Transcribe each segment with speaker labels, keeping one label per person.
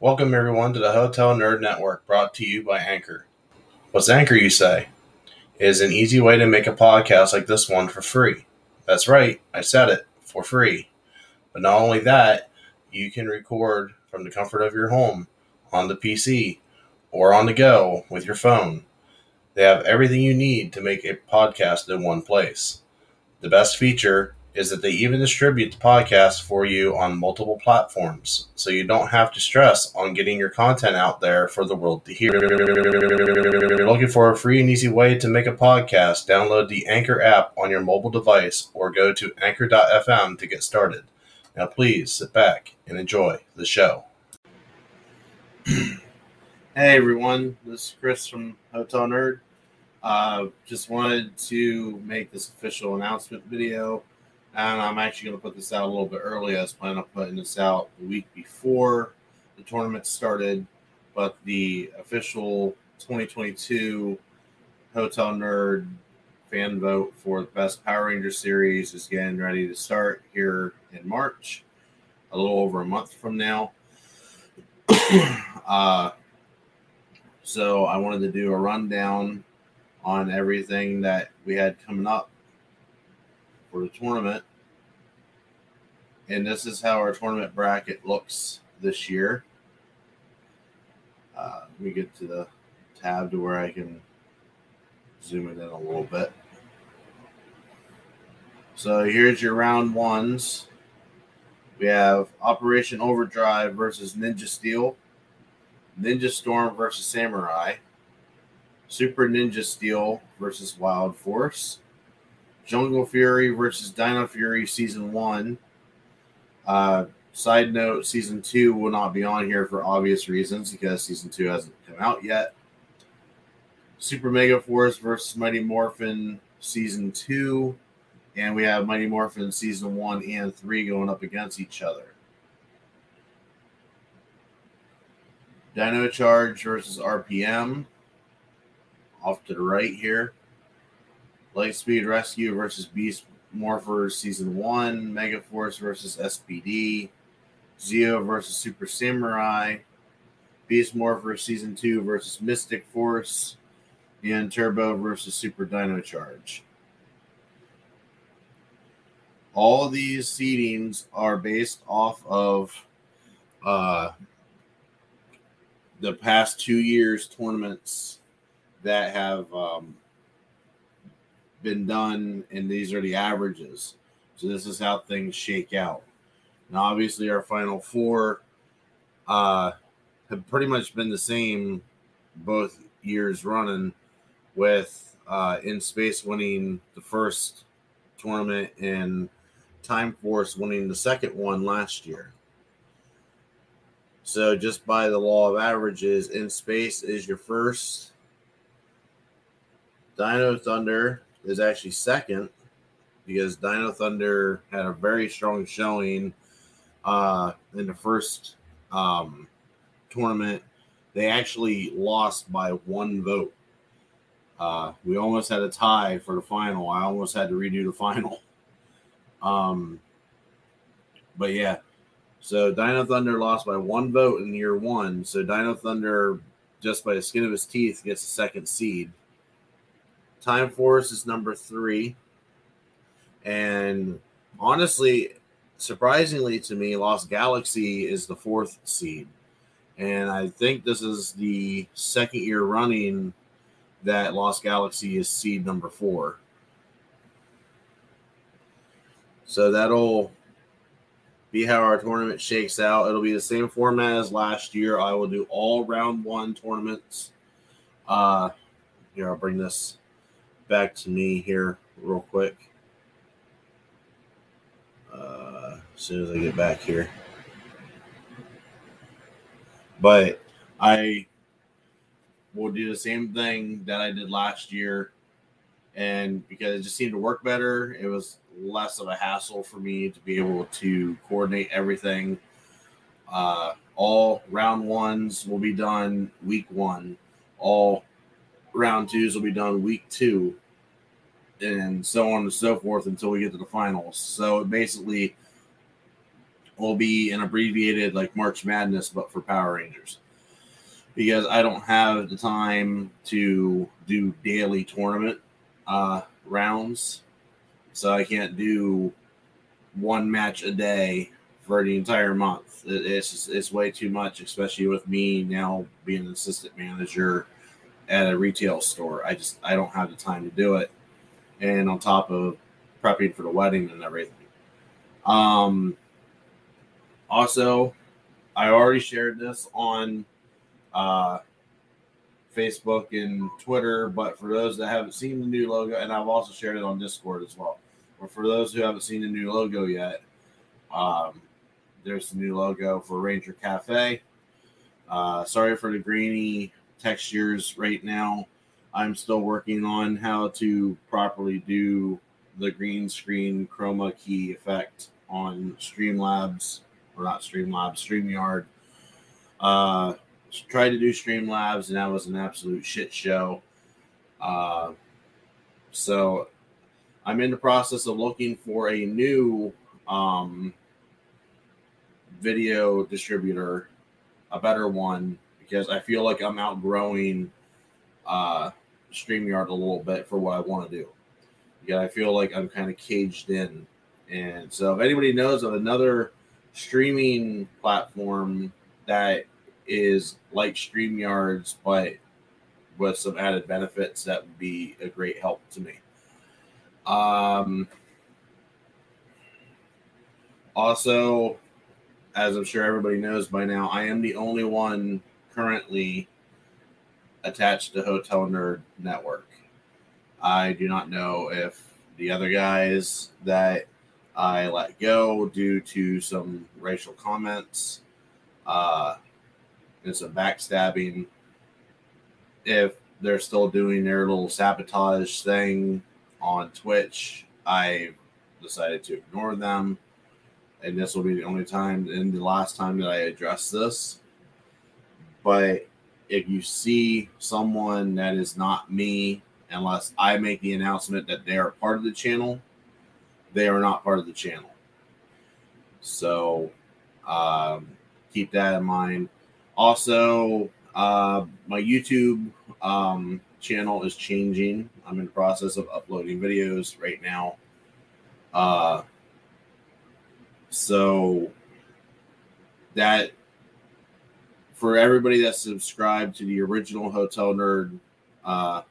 Speaker 1: Welcome, everyone, to the Hotel Nerd Network brought to you by Anchor. What's Anchor, you say? It is an easy way to make a podcast like this one for free. That's right, I said it for free. But not only that, you can record from the comfort of your home, on the PC, or on the go with your phone. They have everything you need to make a podcast in one place. The best feature is that they even distribute the podcast for you on multiple platforms, so you don't have to stress on getting your content out there for the world to hear. If you're looking for a free and easy way to make a podcast, download the Anchor app on your mobile device or go to anchor.fm to get started. Now, please sit back and enjoy the show. hey, everyone, this is Chris from Hotel Nerd. Uh, just wanted to make this official announcement video and I'm actually going to put this out a little bit early. I was planning on putting this out the week before the tournament started, but the official 2022 Hotel Nerd fan vote for the best Power Ranger series is getting ready to start here in March, a little over a month from now. uh, so I wanted to do a rundown on everything that we had coming up for the tournament and this is how our tournament bracket looks this year. Uh, let me get to the tab to where I can zoom it in a little bit. So here's your round ones. We have Operation Overdrive versus Ninja Steel, Ninja Storm versus Samurai, Super Ninja Steel versus Wild Force, Jungle Fury versus Dino Fury Season 1, uh, side note: season two will not be on here for obvious reasons because season two hasn't come out yet. Super Mega Force versus Mighty Morphin season two, and we have Mighty Morphin season one and three going up against each other. Dino Charge versus RPM off to the right here. Lightspeed Rescue versus Beast Morphers Season 1, Megaforce versus SPD, Zeo versus Super Samurai, Beast Morphers Season 2 versus Mystic Force, and Turbo versus Super Dino Charge. All these seedings are based off of uh, the past two years tournaments that have um, been done, and these are the averages. So this is how things shake out. Now, obviously, our final four uh, have pretty much been the same both years running, with uh, In Space winning the first tournament and Time Force winning the second one last year. So, just by the law of averages, In Space is your first. Dino Thunder is actually second because Dino Thunder had a very strong showing uh, in the first um, tournament. They actually lost by one vote. Uh, we almost had a tie for the final. I almost had to redo the final. Um, but yeah, so Dino Thunder lost by one vote in year one. So Dino Thunder, just by the skin of his teeth, gets the second seed. Time Force is number three. And honestly, surprisingly to me, Lost Galaxy is the fourth seed. And I think this is the second year running that Lost Galaxy is seed number four. So that'll be how our tournament shakes out. It'll be the same format as last year. I will do all round one tournaments. Uh, here, I'll bring this back to me here real quick. Uh, as soon as I get back here. But I will do the same thing that I did last year. And because it just seemed to work better, it was less of a hassle for me to be able to coordinate everything. Uh, all round ones will be done week one. All round twos will be done week two, and so on and so forth until we get to the finals. So it basically will be an abbreviated like March Madness, but for Power Rangers. Because I don't have the time to do daily tournament uh, rounds, so I can't do one match a day for the entire month. It, it's just, it's way too much, especially with me now being an assistant manager at a retail store. I just I don't have the time to do it, and on top of prepping for the wedding and everything. Um, also, I already shared this on uh, Facebook and Twitter, but for those that haven't seen the new logo, and I've also shared it on Discord as well. But for those who haven't seen the new logo yet, um, there's the new logo for Ranger Cafe. Uh, sorry for the grainy textures right now. I'm still working on how to properly do the green screen chroma key effect on Streamlabs, or not Streamlabs, StreamYard. Uh, tried to do Streamlabs, and that was an absolute shit show. Uh, so I'm in the process of looking for a new um, video distributor, a better one, because I feel like I'm outgrowing uh, StreamYard a little bit for what I want to do. Yeah, I feel like I'm kind of caged in. And so if anybody knows of another streaming platform that is like StreamYards, but with some added benefits, that would be a great help to me. Um, also, as I'm sure everybody knows by now, I am the only one currently attached to Hotel Nerd Network. I do not know if the other guys that I let go due to some racial comments uh, and some backstabbing, if they're still doing their little sabotage thing on Twitch, I decided to ignore them. And this will be the only time and the last time that I address this. But if you see someone that is not me unless I make the announcement that they are part of the channel, they are not part of the channel. So um, keep that in mind. Also, uh, my YouTube um, channel is changing. I'm in the process of uploading videos right now. Uh, so that for everybody that's subscribed to the original Hotel Nerd uh,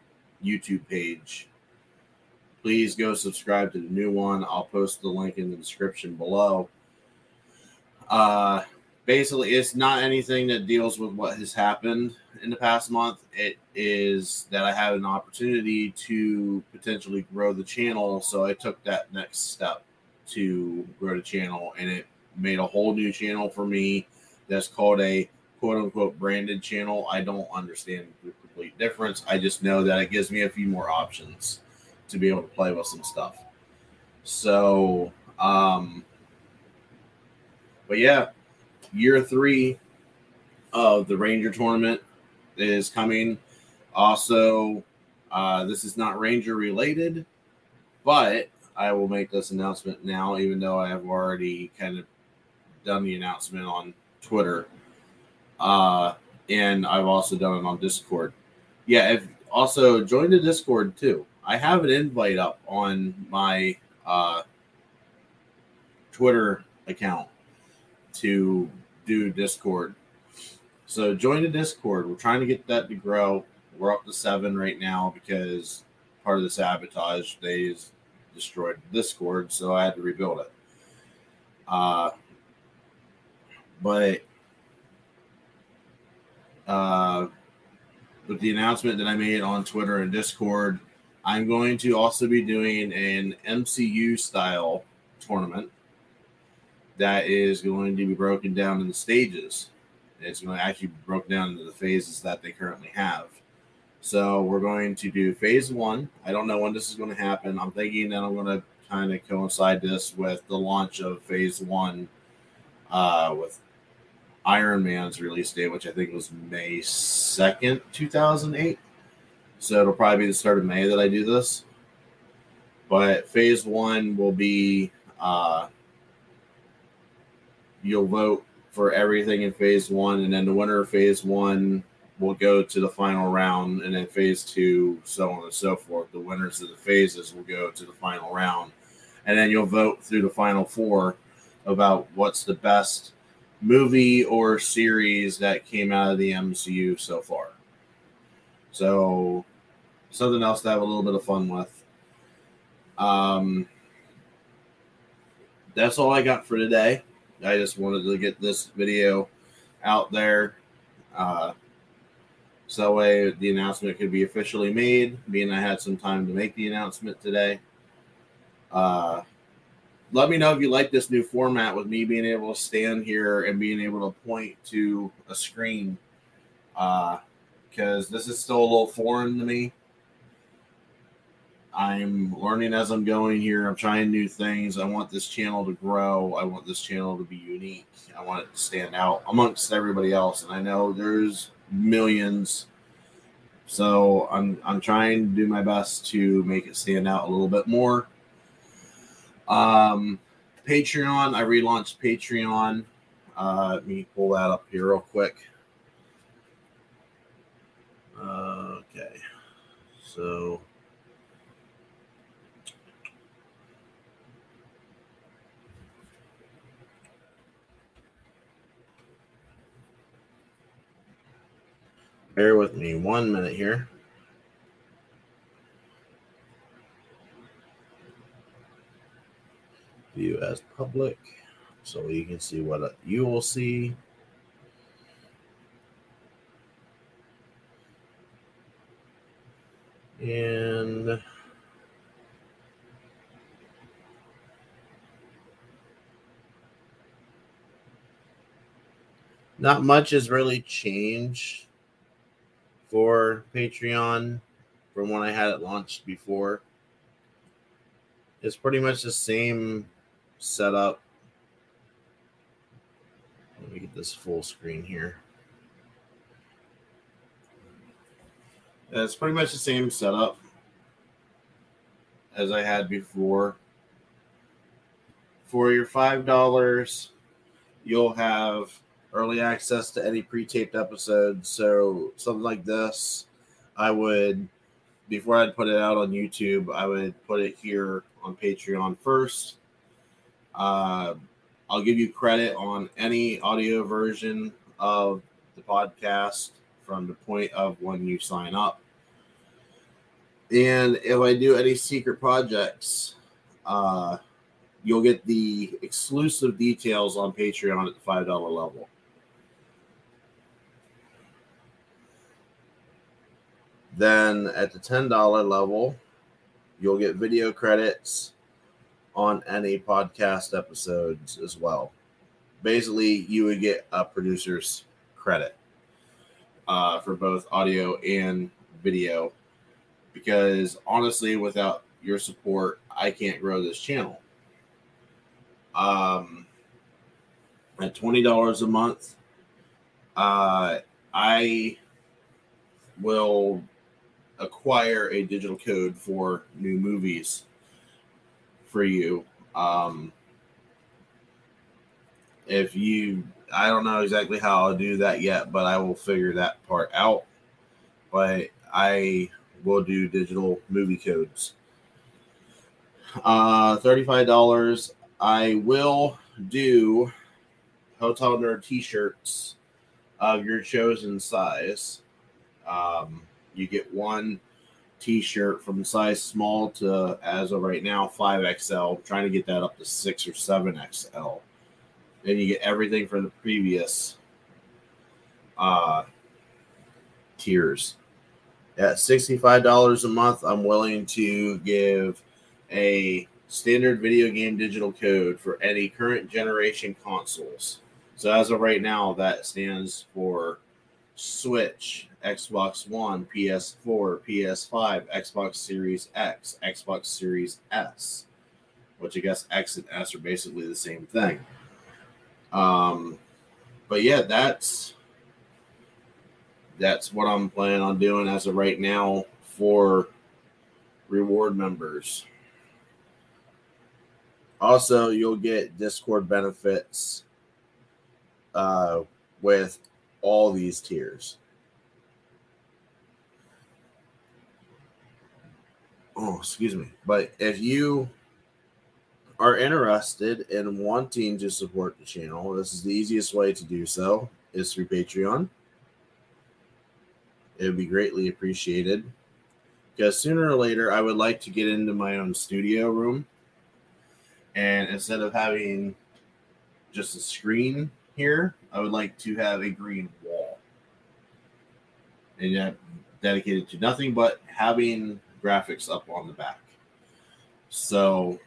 Speaker 1: YouTube page, please go subscribe to the new one. I'll post the link in the description below. Uh, basically, it's not anything that deals with what has happened in the past month. It is that I had an opportunity to potentially grow the channel. So I took that next step to grow the channel, and it made a whole new channel for me that's called a quote unquote branded channel. I don't understand the complete difference. I just know that it gives me a few more options to be able to play with some stuff. So, um, but yeah, year three of the Ranger tournament is coming. Also, uh, this is not Ranger related, but I will make this announcement now, even though I have already kind of done the announcement on Twitter. Uh, and I've also done it on Discord. Yeah, if also join the Discord too. I have an invite up on my uh, Twitter account to do Discord. So join the Discord. We're trying to get that to grow. We're up to seven right now because part of the sabotage days destroyed Discord, so I had to rebuild it. Uh, but uh, with the announcement that I made on Twitter and Discord, I'm going to also be doing an MCU style tournament that is going to be broken down in the stages. It's going to actually be broken down into the phases that they currently have. So we're going to do phase one. I don't know when this is going to happen. I'm thinking that I'm going to kind of coincide this with the launch of phase one uh, with Iron Man's release date, which I think was May 2nd, 2008. So it'll probably be the start of May that I do this. But phase one will be uh, you'll vote for everything in phase one, and then the winner of phase one will go to the final round, and then phase two, so on and so forth. The winners of the phases will go to the final round, and then you'll vote through the final four about what's the best movie or series that came out of the MCU so far. So, something else to have a little bit of fun with. Um, that's all I got for today. I just wanted to get this video out there. Uh, so that way the announcement could be officially made, being I had some time to make the announcement today. Uh, let me know if you like this new format with me being able to stand here and being able to point to a screen. Because uh, this is still a little foreign to me. I'm learning as I'm going here. I'm trying new things. I want this channel to grow. I want this channel to be unique. I want it to stand out amongst everybody else. And I know there's millions. So I'm I'm trying to do my best to make it stand out a little bit more. Um, Patreon, I relaunched Patreon. Uh, let me pull that up here real quick. Uh, okay, so Bear with me one minute here. As public so you can see what uh, you will see. And not much has really changed for Patreon from when I had it launched before. It's pretty much the same setup. Let me get this full screen here. It's pretty much the same setup as I had before. For your $5, you'll have early access to any pre-taped episodes. So something like this, I would before I'd put it out on YouTube, I would put it here on Patreon first. Uh, I'll give you credit on any audio version of the podcast from the point of when you sign up. And if I do any secret projects, uh, you'll get the exclusive details on Patreon at the $5 level. Then at the $10 level, you'll get video credits on any podcast episodes as well. Basically, you would get a producer's credit uh, for both audio and video because honestly, without your support, I can't grow this channel. Um, at $20 a month, uh, I will acquire a digital code for new movies for you. Um, if you, I don't know exactly how I'll do that yet, but I will figure that part out. But I will do digital movie codes. Uh, $35. I will do Hotel Nerd t shirts of your chosen size. Um, you get one t-shirt from size small to as of right now 5xl trying to get that up to 6 or 7xl then you get everything from the previous uh tiers. At $65 a month i'm willing to give a standard video game digital code for any current generation consoles. So as of right now that stands for switch Xbox One, PS4, PS5, Xbox Series X, Xbox Series S, which I guess X and S are basically the same thing. Um, but yeah, that's that's what I'm planning on doing as of right now for reward members. Also, you'll get Discord benefits uh, with all these tiers. Oh, excuse me. But if you are interested in wanting to support the channel, this is the easiest way to do so is through Patreon. It would be greatly appreciated because sooner or later I would like to get into my own studio room and instead of having just a screen here, I would like to have a green and yet dedicated to nothing but having graphics up on the back. So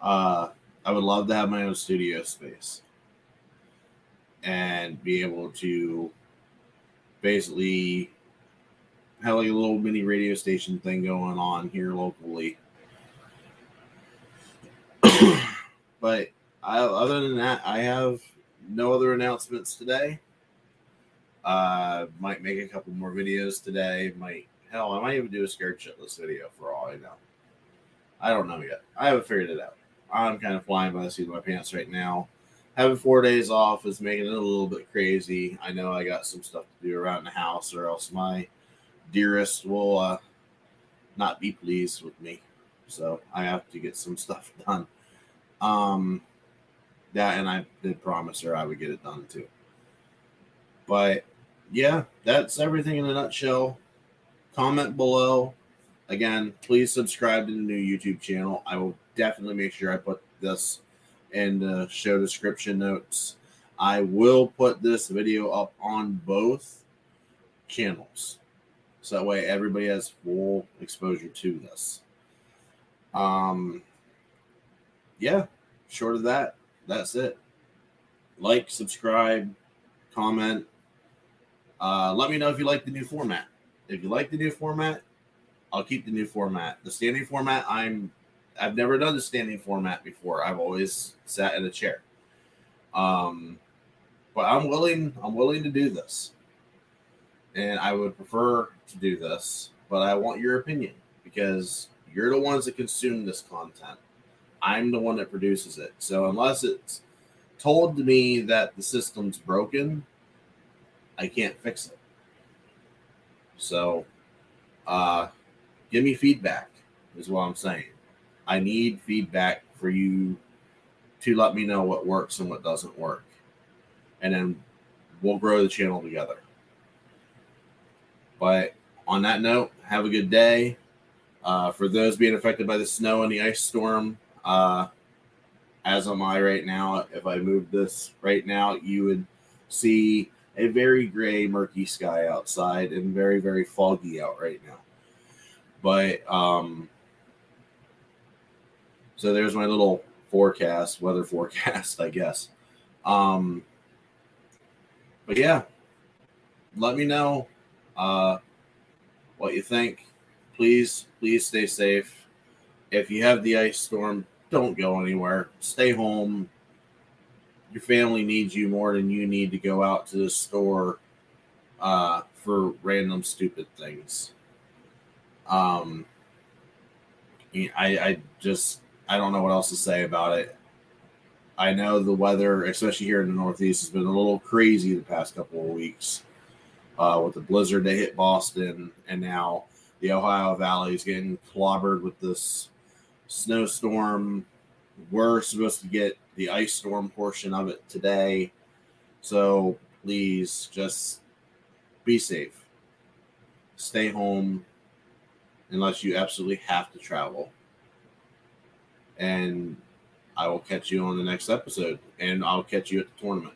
Speaker 1: uh, I would love to have my own studio space and be able to basically have like a little mini radio station thing going on here locally. but I, other than that, I have no other announcements today. Uh, might make a couple more videos today. Might hell, I might even do a scared shitless video for all I know. I don't know yet. I haven't figured it out. I'm kind of flying by the seat of my pants right now. Having four days off is making it a little bit crazy. I know I got some stuff to do around the house, or else my dearest will uh, not be pleased with me. So I have to get some stuff done. Um, that, and I did promise her I would get it done too. But yeah, that's everything in a nutshell. Comment below. Again, please subscribe to the new YouTube channel. I will definitely make sure I put this in the show description notes. I will put this video up on both channels. So that way everybody has full exposure to this. Um yeah, short of that, that's it. Like, subscribe, comment. Uh, let me know if you like the new format. If you like the new format, I'll keep the new format. The standing format, I'm I've never done the standing format before. I've always sat in a chair. Um, but I'm willing. I'm willing to do this, and I would prefer to do this. But I want your opinion because you're the ones that consume this content. I'm the one that produces it. So unless it's told to me that the system's broken, I can't fix it. So, uh, give me feedback, is what I'm saying. I need feedback for you to let me know what works and what doesn't work. And then we'll grow the channel together. But on that note, have a good day. Uh, for those being affected by the snow and the ice storm, uh, as am I right now. If I moved this right now, you would see a very gray, murky sky outside and very, very foggy out right now. But um, so there's my little forecast, weather forecast, I guess. Um, but yeah, let me know uh, what you think. Please, please stay safe. If you have the ice storm, don't go anywhere. Stay home. Your family needs you more than you need to go out to the store uh, for random stupid things. Um, I, I just I don't know what else to say about it. I know the weather, especially here in the Northeast, has been a little crazy the past couple of weeks uh, with the blizzard that hit Boston, and now the Ohio Valley is getting clobbered with this snowstorm. We're supposed to get the ice storm portion of it today. So please just be safe. Stay home unless you absolutely have to travel. And I will catch you on the next episode and I'll catch you at the tournament.